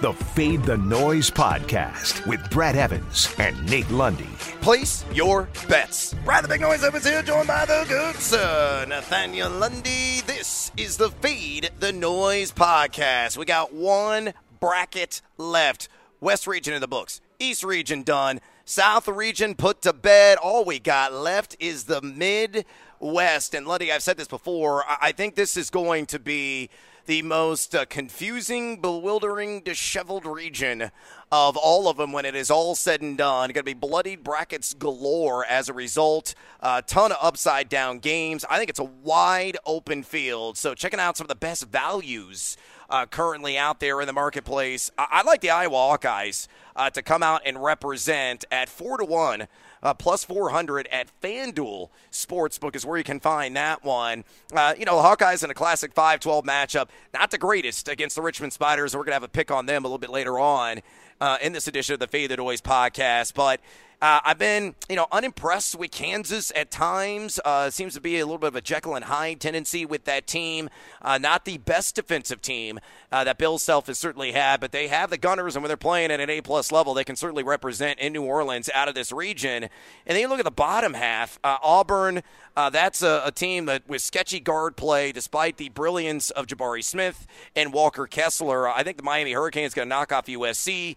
the Fade the Noise podcast with Brad Evans and Nate Lundy. Place your bets. Brad the Big Noise Evans here, joined by the good sir, Nathaniel Lundy. This is the Fade the Noise podcast. We got one bracket left. West region in the books. East region done. South region put to bed. All we got left is the Midwest. And Lundy, I've said this before. I think this is going to be the most uh, confusing, bewildering, disheveled region of all of them when it is all said and done. Going to be bloodied brackets galore as a result. A uh, ton of upside down games. I think it's a wide open field. So checking out some of the best values uh, currently out there in the marketplace. I, I like the Iowa Hawkeyes uh, to come out and represent at four to one uh, plus 400 at FanDuel Sportsbook is where you can find that one. Uh, you know, the Hawkeyes in a classic 5 12 matchup, not the greatest against the Richmond Spiders. We're going to have a pick on them a little bit later on uh, in this edition of the Fade the Noise podcast. But uh, I've been, you know, unimpressed with Kansas at times. Uh, seems to be a little bit of a Jekyll and Hyde tendency with that team. Uh, not the best defensive team uh, that Bill Self has certainly had, but they have the Gunners, and when they're playing at an A plus level, they can certainly represent in New Orleans out of this region. And then you look at the bottom half, uh, Auburn. Uh, that's a, a, team that with sketchy guard play, despite the brilliance of Jabari Smith and Walker Kessler. I think the Miami Hurricanes going to knock off USC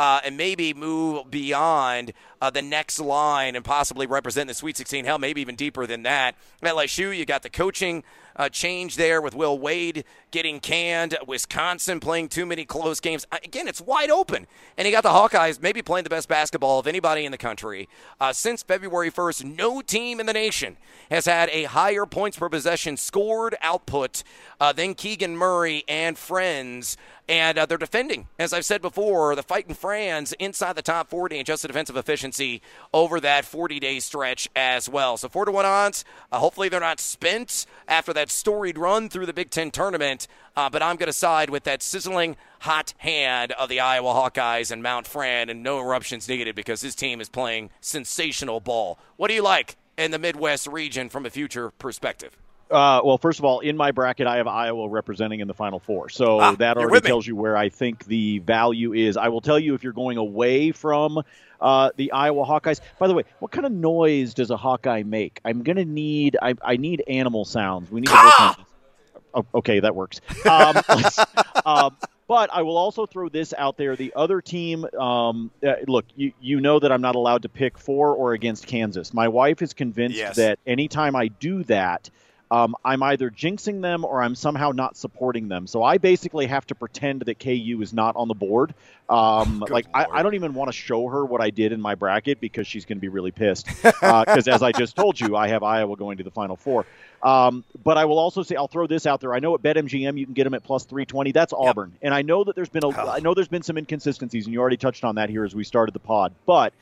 uh, and maybe move beyond uh, the next line and possibly represent the Sweet 16. Hell, maybe even deeper than that. At LSU, you got the coaching uh, change there with Will Wade getting canned, Wisconsin playing too many close games. Again, it's wide open. And you got the Hawkeyes maybe playing the best basketball of anybody in the country. Uh, since February 1st, no team in the nation has had a higher points per possession scored output uh, than Keegan Murray and friends and uh, they're defending, as I've said before, the fighting Inside the top 40 in just defensive efficiency over that 40 day stretch as well. So, 4 to 1 odds. Uh, hopefully, they're not spent after that storied run through the Big Ten tournament, uh, but I'm going to side with that sizzling hot hand of the Iowa Hawkeyes and Mount Fran, and no eruptions needed because his team is playing sensational ball. What do you like in the Midwest region from a future perspective? Uh, well, first of all, in my bracket, I have Iowa representing in the Final Four, so ah, that already tells you where I think the value is. I will tell you if you're going away from uh, the Iowa Hawkeyes. By the way, what kind of noise does a Hawkeye make? I'm gonna need I, I need animal sounds. We need. Ah! Oh, okay, that works. Um, um, but I will also throw this out there. The other team, um, uh, look, you, you know that I'm not allowed to pick for or against Kansas. My wife is convinced yes. that anytime I do that, um, I'm either jinxing them or I'm somehow not supporting them. So I basically have to pretend that KU is not on the board. Um, like I, I, don't even want to show her what I did in my bracket because she's going to be really pissed. Because uh, as I just told you, I have Iowa going to the Final Four. Um, but I will also say I'll throw this out there. I know at BetMGM you can get them at plus 320. That's Auburn, yep. and I know that there's been a oh. I know there's been some inconsistencies, and you already touched on that here as we started the pod. But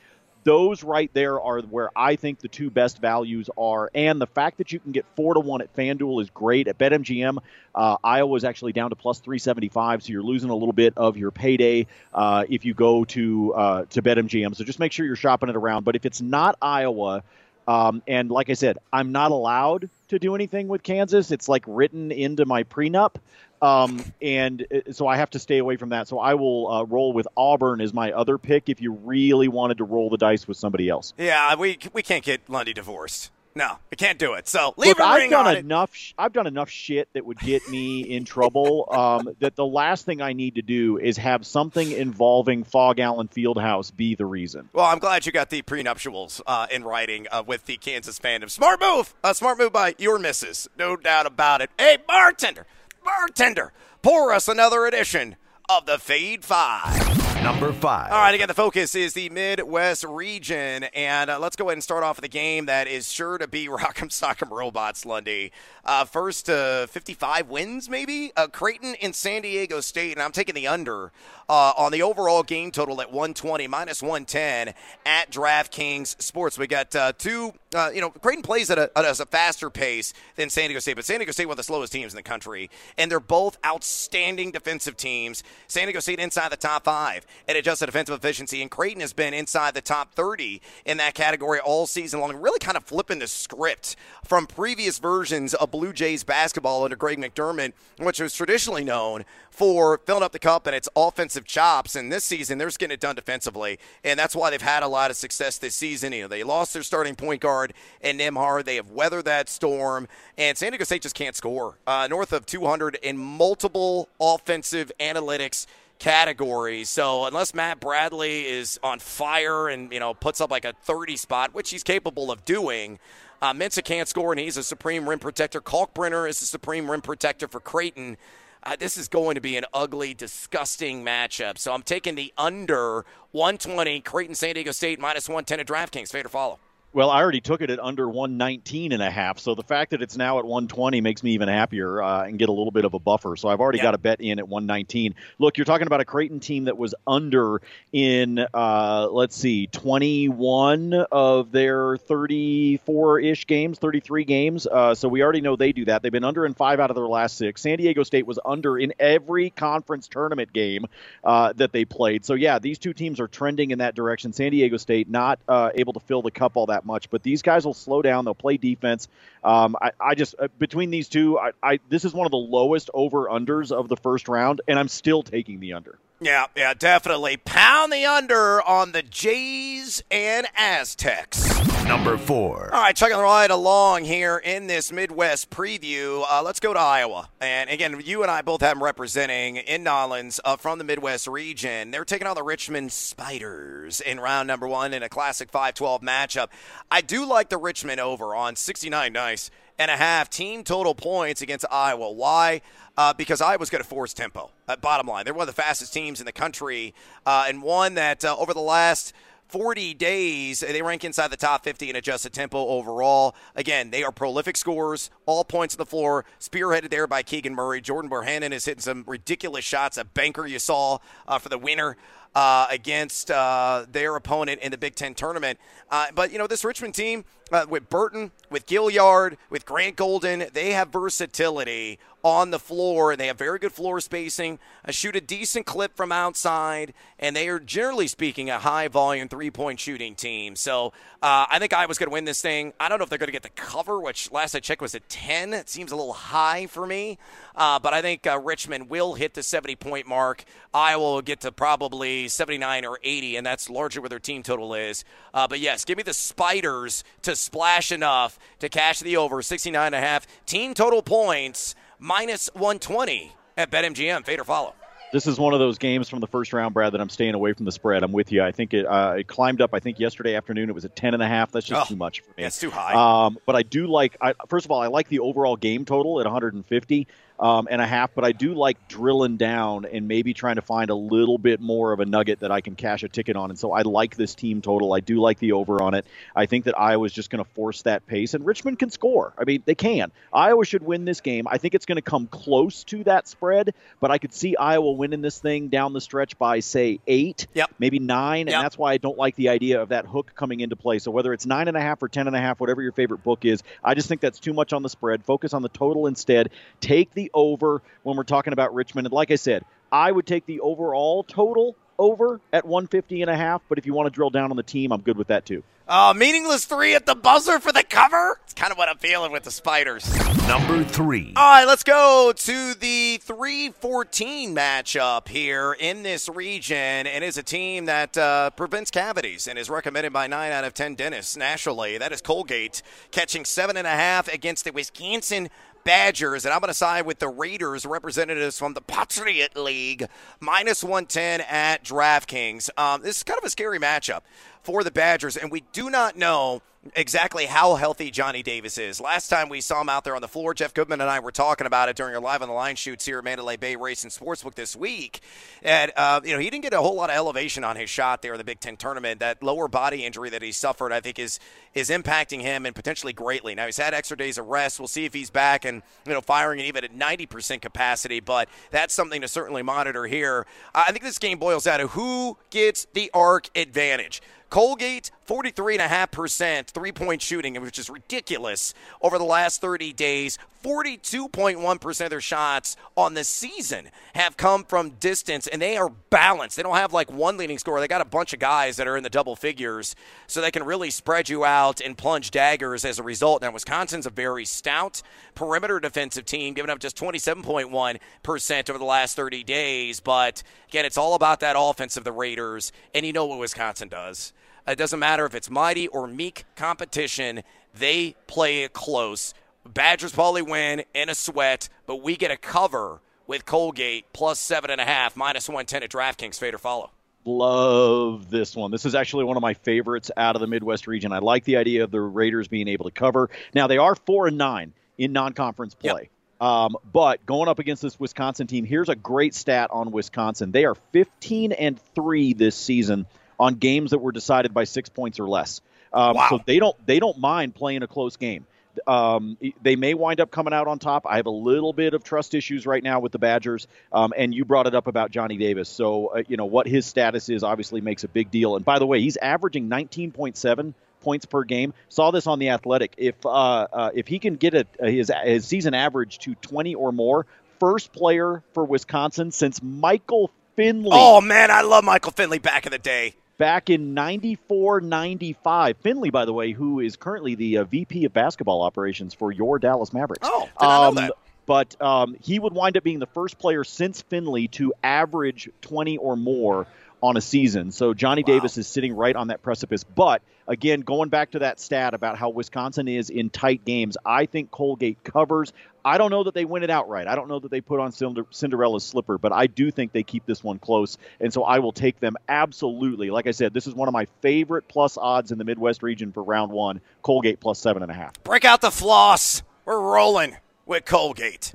those right there are where I think the two best values are. And the fact that you can get four to one at FanDuel is great. At BetMGM, uh, Iowa is actually down to plus 375, so you're losing a little bit of your payday uh, if you go to uh, to BetMGM. So just make sure you're shopping it around. But if it's not Iowa, um, and like I said, I'm not allowed to do anything with Kansas. It's like written into my prenup. Um, and uh, so I have to stay away from that. So I will uh, roll with Auburn as my other pick if you really wanted to roll the dice with somebody else. Yeah, we we can't get Lundy divorced. No, we can't do it. So leave Look, I've done enough. Sh- I've done enough shit that would get me in trouble. Um, that the last thing I need to do is have something involving Phog Allen Fieldhouse be the reason. Well, I'm glad you got the prenuptials uh, in writing uh, with the Kansas fandom. Smart move. A smart move by your missus, no doubt about it. Hey, bartender bartender, pour us another edition of the Fade Five. Number five. All right, again, the focus is the Midwest region. And uh, let's go ahead and start off with a game that is sure to be Rock'em Sock'em Robots, Lundy. Uh, first uh, 55 wins, maybe? Uh, Creighton and San Diego State. And I'm taking the under uh, on the overall game total at 120, minus 110 at DraftKings Sports. We got uh, two, you know, Creighton plays at a, at a faster pace than San Diego State, but San Diego State one of the slowest teams in the country. And they're both outstanding defensive teams. San Diego State inside the top five in adjusted defensive efficiency, and Creighton has been inside the top 30 in that category all season long, really kind of flipping the script from previous versions of Blue Jays basketball under Greg McDermott, which was traditionally known for filling up the cup and its offensive chops. And this season, they're just getting it done defensively, and that's why they've had a lot of success this season. You know, they lost their starting point guard in Nembhard. They have weathered that storm, and San Diego State just can't score. Uh, north of 200 in multiple offensive analytics categories. So unless Matt Bradley is on fire and you know puts up like a 30 spot, which he's capable of doing. Uh, Mensah can't score, and he's a supreme rim protector. Kalkbrenner is a supreme rim protector for Creighton. Uh, this is going to be an ugly, disgusting matchup. So I'm taking the under 120, Creighton San Diego State minus 110 at DraftKings. Fade or follow. Well, I already took it at under 119 and a half, so the fact that it's now at 120 makes me even happier uh, and get a little bit of a buffer. So I've already got a bet in at 119. Look, you're talking about a Creighton team that was under in, uh, let's see, 21 of their 34-ish games, 33 games. Uh, so we already know they do that. They've been under in five out of their last six. San Diego State was under in every conference tournament game uh, that they played. So yeah, these two teams are trending in that direction. San Diego State not uh, able to fill the cup all that that much. But these guys will slow down. They'll play defense. Um, I, I, just uh, between these two, I, I, this is one of the lowest over unders of the first round, and I'm still taking the under. Yeah, yeah, definitely. Pound the under on the Jays and Aztecs. Number four. All right, chugging right along here in this Midwest preview. Uh, let's go to Iowa. And again, you and I both have them representing in Nollins uh, from the Midwest region. They're taking on the Richmond Spiders in round number one in a classic 5 12 matchup. I do like the Richmond over on 69 nice and a half team total points against Iowa. Why? Uh, because Iowa's going to force tempo. Bottom line, they're one of the fastest teams in the country, uh, and one that uh, over the last 40 days, they rank inside the top 50 in adjusted tempo overall. Again, they are prolific scorers, all points on the floor, spearheaded there by Keegan Murray. Jordan Bohannon is hitting some ridiculous shots. A banker you saw uh, for the winner uh, against uh, their opponent in the Big Ten tournament. Uh, but, you know, this Richmond team, uh, with Burton, with Gilyard, with Grant Golden, they have versatility on the floor, and they have very good floor spacing, uh, shoot a decent clip from outside, and they are generally speaking a high volume three point shooting team. So uh, I think Iowa's going to win this thing. I don't know if they're going to get the cover, which last I checked was a 10. It seems a little high for me, uh, but I think uh, Richmond will hit the 70 point mark. Iowa will get to probably 79 or 80, and that's largely where their team total is. Uh, but yes, give me the Spiders to splash enough to cash the over 69 and a half team total points minus 120 at BetMGM. Fade or follow. This is one of those games from the first round, Brad, that I'm staying away from the spread. I'm with you. I think it, uh, it climbed up. I think yesterday afternoon it was at 10 and a half. That's just oh, too much for me. That's too high. Um, but I do like. I, first of all, I like the overall game total at 150 um, and a half. But I do like drilling down and maybe trying to find a little bit more of a nugget that I can cash a ticket on. And so I like this team total. I do like the over on it. I think that Iowa's just going to force that pace, and Richmond can score. I mean, they can. Iowa should win this game. I think it's going to come close to that spread, but I could see Iowa winning this thing down the stretch by say eight, yep. maybe nine, and that's why I don't like the idea of that hook coming into play. So whether it's nine and a half or ten and a half, whatever your favorite book is, I just think that's too much on the spread. Focus on the total instead. Take the over when we're talking about Richmond. And like I said, I would take the overall total over at 150 and a half, but if you want to drill down on the team, I'm good with that too. Uh, meaningless three at the buzzer for the cover. It's kind of what I'm feeling with the Spiders. Number three. All right, let's go to the 314 matchup here in this region. And is a team that uh, prevents cavities and is recommended by nine out of 10 dentists nationally. That is Colgate catching seven and a half against the Wisconsin Badgers, and I'm going to side with the Raiders representatives from the Patriot League, minus 110 at DraftKings. Um, this is kind of a scary matchup for the Badgers, and we do not know exactly how healthy Johnny Davis is. Last time we saw him out there on the floor, Jeff Goodman and I were talking about it during our live on the line shoots here at Mandalay Bay Racing Sportsbook this week. And uh, you know, he didn't get a whole lot of elevation on his shot there in the Big Ten tournament. That lower body injury that he suffered, I think, is is impacting him and potentially greatly. Now he's had extra days of rest. We'll see if he's back and you know firing and even at 90% capacity. But that's something to certainly monitor here. I think this game boils down to who gets the arc advantage. Colgate, 43.5% three point shooting, which is ridiculous over the last 30 days. 42.1% of their shots on the season have come from distance, and they are balanced. They don't have like one leading scorer. They got a bunch of guys that are in the double figures, so they can really spread you out and plunge daggers as a result. Now, Wisconsin's a very stout perimeter defensive team, giving up just 27.1% over the last 30 days. But again, it's all about that offense of the Raiders, and you know what Wisconsin does. It doesn't matter if it's mighty or meek competition, they play it close. Badgers probably win in a sweat, but we get a cover with Colgate plus seven and a half, minus 110 at DraftKings. Fade or follow. Love this one. This is actually one of my favorites out of the Midwest region. I like the idea of the Raiders being able to cover. Now, they are 4 and 9 in non conference play. Yep. Um, but going up against this Wisconsin team, here's a great stat on Wisconsin. They are 15 and 3 this season on games that were decided by six points or less. Um, wow. So they don't they don't mind playing a close game. Um, they may wind up coming out on top. I have a little bit of trust issues right now with the Badgers, um, and you brought it up about Johnny Davis. So uh, you know what his status is obviously makes a big deal. And by the way, he's averaging 19.7 points per game. Saw this on the Athletic. If uh, uh, if he can get a, his his season average to 20 or more, first player for Wisconsin since Michael Finley. Oh man, I love Michael Finley back in the day back in 94 95. Finley, by the way, who is currently the uh, VP of basketball operations for your Dallas Mavericks. Oh, did um, know that. But um, he would wind up being the first player since Finley to average 20 or more on a season. So Johnny wow. Davis is sitting right on that precipice. But again, going back to that stat about how Wisconsin is in tight games, I think Colgate covers. I don't know that they win it outright. I don't know that they put on Cinderella's slipper, but I do think they keep this one close. And so I will take them absolutely. Like I said, this is one of my favorite plus odds in the Midwest region for round one. Colgate plus seven and a half. Break out the floss. We're rolling with Colgate.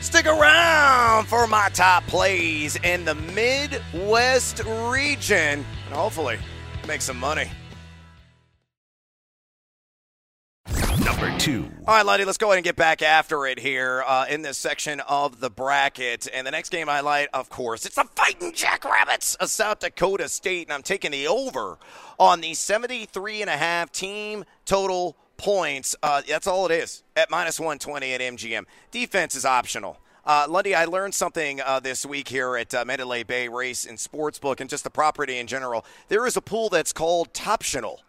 Stick around for my top plays in the Midwest region and hopefully make some money. Number two. All right, Lundy, let's go ahead and get back after it here uh, in this section of the bracket. And the next game I like, of course, it's the Fighting Jackrabbits of South Dakota State. And I'm taking the over on the 73 and a half team total points. Uh, that's all it is at minus 120 at MGM. Defense is optional. Uh, Lundy, I learned something uh, this week here at uh, Mandalay Bay Race and Sportsbook and just the property in general. There is a pool that's called Toptional,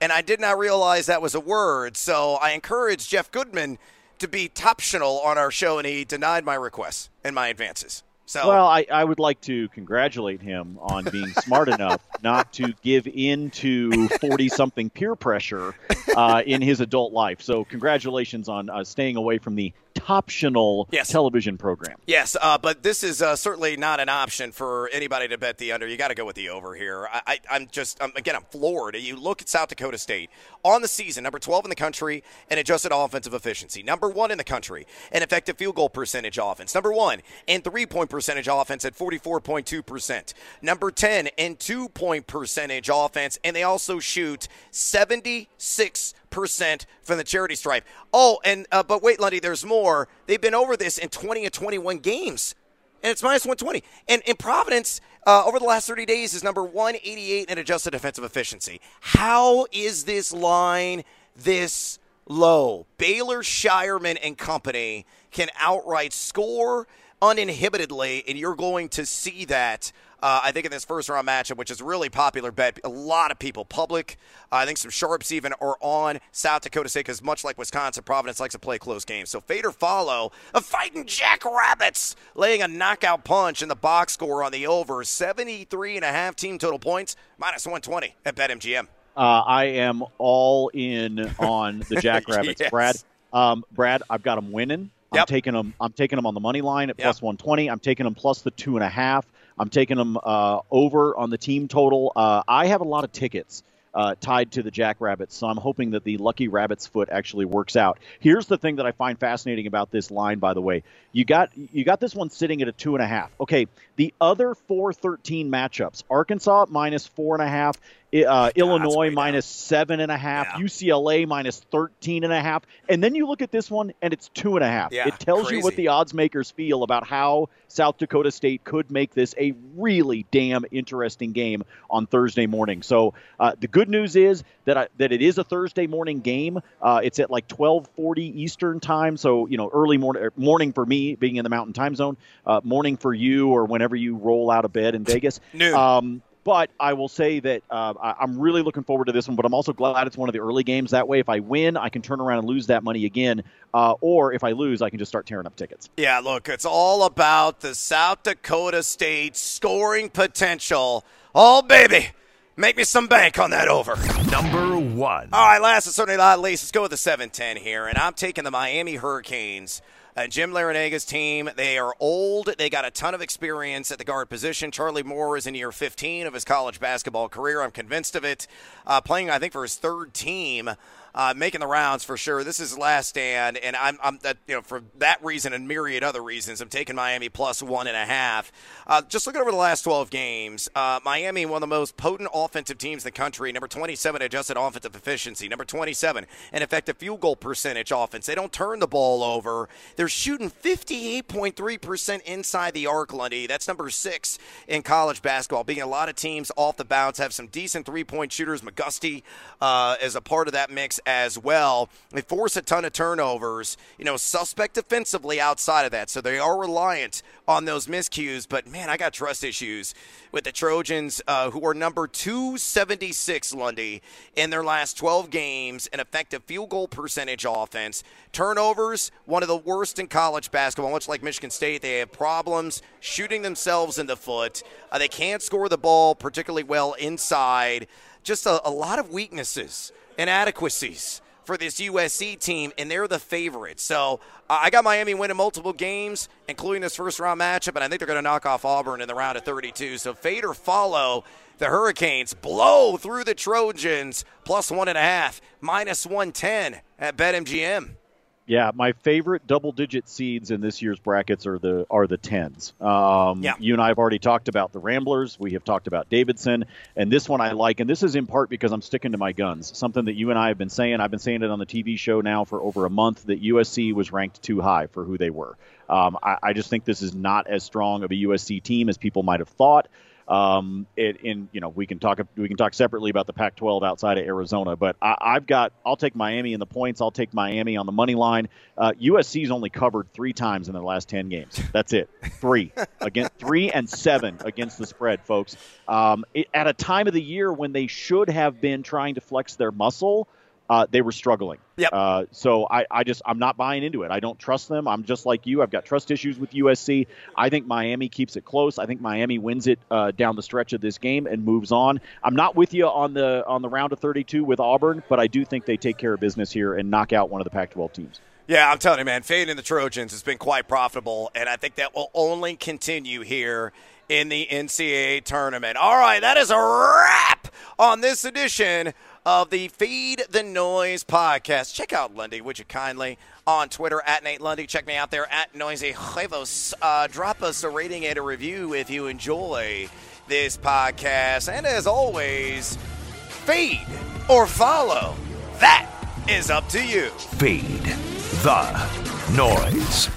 and I did not realize that was a word. So I encouraged Jeff Goodman to be Toptional on our show, and he denied my requests and my advances. So, well, I, I would like to congratulate him on being smart enough not to give in to 40 something peer pressure uh, in his adult life. So, congratulations on uh, staying away from the optional yes. television program. Yes, uh, but this is uh, certainly not an option for anybody to bet the under. You got to go with the over here. I, am just um, again, I'm floored. You look at South Dakota State on the season, number 12 in the country in adjusted offensive efficiency, number one in the country in effective field goal percentage offense, number one in three point percentage offense at 44.2 percent, number 10 in two point percentage offense, and they also shoot 76 percent from the charity stripe. Oh, and uh, but wait, Lundy, there's more. They've been over this in 20 and 21 games, and it's minus 120. And in Providence, uh, over the last 30 days, is number 188 in adjusted defensive efficiency. How is this line this low? Baylor, Scheierman, and company can outright score uninhibitedly, and you're going to see that uh, I think in this first round matchup, which is really popular bet, a lot of people, public, uh, I think some sharps even, are on South Dakota State because much like Wisconsin, Providence likes to play close games. So fade or follow a fighting Jackrabbits laying a knockout punch in the box score on the over 73 and a half team total points minus 120 at BetMGM. Uh, I am all in on the Jackrabbits, yes. Brad. Um, Brad, I've got them winning. I'm yep. taking them. I'm taking them on the money line at yep. plus 120. I'm taking them plus the two and a half. I'm taking them uh, over on the team total. Uh, I have a lot of tickets. Uh, tied to the Jackrabbits. So I'm hoping that the Lucky Rabbit's foot actually works out. Here's the thing that I find fascinating about this line, by the way. You got you got this one sitting at a two and a half. Okay, the other four thirteen matchups, Arkansas minus four and a half uh, Illinois minus seven and a half, yeah. UCLA minus 13 and a half. And then you look at this one and it's two and a half. Yeah, it tells crazy. you what the odds makers feel about how South Dakota State could make this a really damn interesting game on Thursday morning. So uh, the good news is that I, that it is a Thursday morning game. Uh, it's at like 12:40 Eastern time, so you know early morning er, morning for me being in the Mountain Time Zone, uh, morning for you or whenever you roll out of bed in Vegas. Noon. Um, but I will say that uh, I, am really looking forward to this one. But I'm also glad it's one of the early games. That way, if I win, I can turn around and lose that money again. Uh, or if I lose, I can just start tearing up tickets. Yeah, look, it's all about the South Dakota State scoring potential. Oh, baby. Make me some bank on that over. Number one. All right, last and certainly not least, let's go with the 710 here. And I'm taking the Miami Hurricanes uh, Jim Larranaga's team, they are old. They got a ton of experience at the guard position. Charlie Moore is in year 15 of his college basketball career. I'm convinced of it. Uh, playing, I think, for his third team uh, making the rounds for sure. This is last stand, and I'm, I'm uh, you know for that reason and myriad other reasons, I'm taking Miami plus one and a half. Uh, just looking over the last 12 games, uh, Miami one of the most potent offensive teams in the country. Number 27 adjusted offensive efficiency. Number 27 an effective field goal percentage offense. They don't turn the ball over. They're shooting 58.3 percent inside the arc, Lundy. That's number six in college basketball. Being a lot of teams off the bounce have some decent three point shooters. McGusty uh, is a part of that mix as well. They force a ton of turnovers, you know, suspect defensively outside of that. So they are reliant on those miscues. But man, I got trust issues with the Trojans, uh, who are number 276, Lundy, in their last 12 games, an effective field goal percentage offense. Turnovers, one of the worst in college basketball, much like Michigan State. They have problems shooting themselves in the foot. Uh, they can't score the ball particularly well inside. Just a, a lot of weaknesses inadequacies for this USC team, and they're the favorites. So uh, I got Miami winning multiple games, including this first round matchup, and I think they're going to knock off Auburn in the round of 32. So fade or follow the Hurricanes blow through the Trojans plus one and a half, minus 110 at BetMGM. Yeah, my favorite double-digit seeds in this year's brackets are the are the tens. Um, yeah. You and I have already talked about the Ramblers. We have talked about Davidson, and this one I like, and this is in part because I'm sticking to my guns. Something that you and I have been saying. I've been saying it on the TV show now for over a month that USC was ranked too high for who they were. Um, I, I just think this is not as strong of a USC team as people might have thought. Um, it, in you know we can talk we can talk separately about the Pac-12 outside of Arizona, but I, have got I'll take Miami in the points. I'll take Miami on the money line. Uh, USC's only covered three times in the last ten games. That's it, three against three and seven against the spread, folks. Um, it, at a time of the year when they should have been trying to flex their muscle uh, they were struggling. Yep. Uh, so I, I just I'm not buying into it. I don't trust them. I'm just like you. I've got trust issues with USC. I think Miami keeps it close. I think Miami wins it uh, down the stretch of this game and moves on. I'm not with you on the on the round of 32 with Auburn, but I do think they take care of business here and knock out one of the Pac-12 teams. Yeah, I'm telling you, man, fading the Trojans has been quite profitable, and I think that will only continue here in the NCAA tournament. All right, that is a wrap on this edition of the Fade the Noise podcast. Check out Lundy, would you kindly, on Twitter at Nate Lundy. Check me out there at Noisy Huevos. Uh, drop us a rating and a review if you enjoy this podcast. And as always, feed or follow. That is up to you. Feed the noise.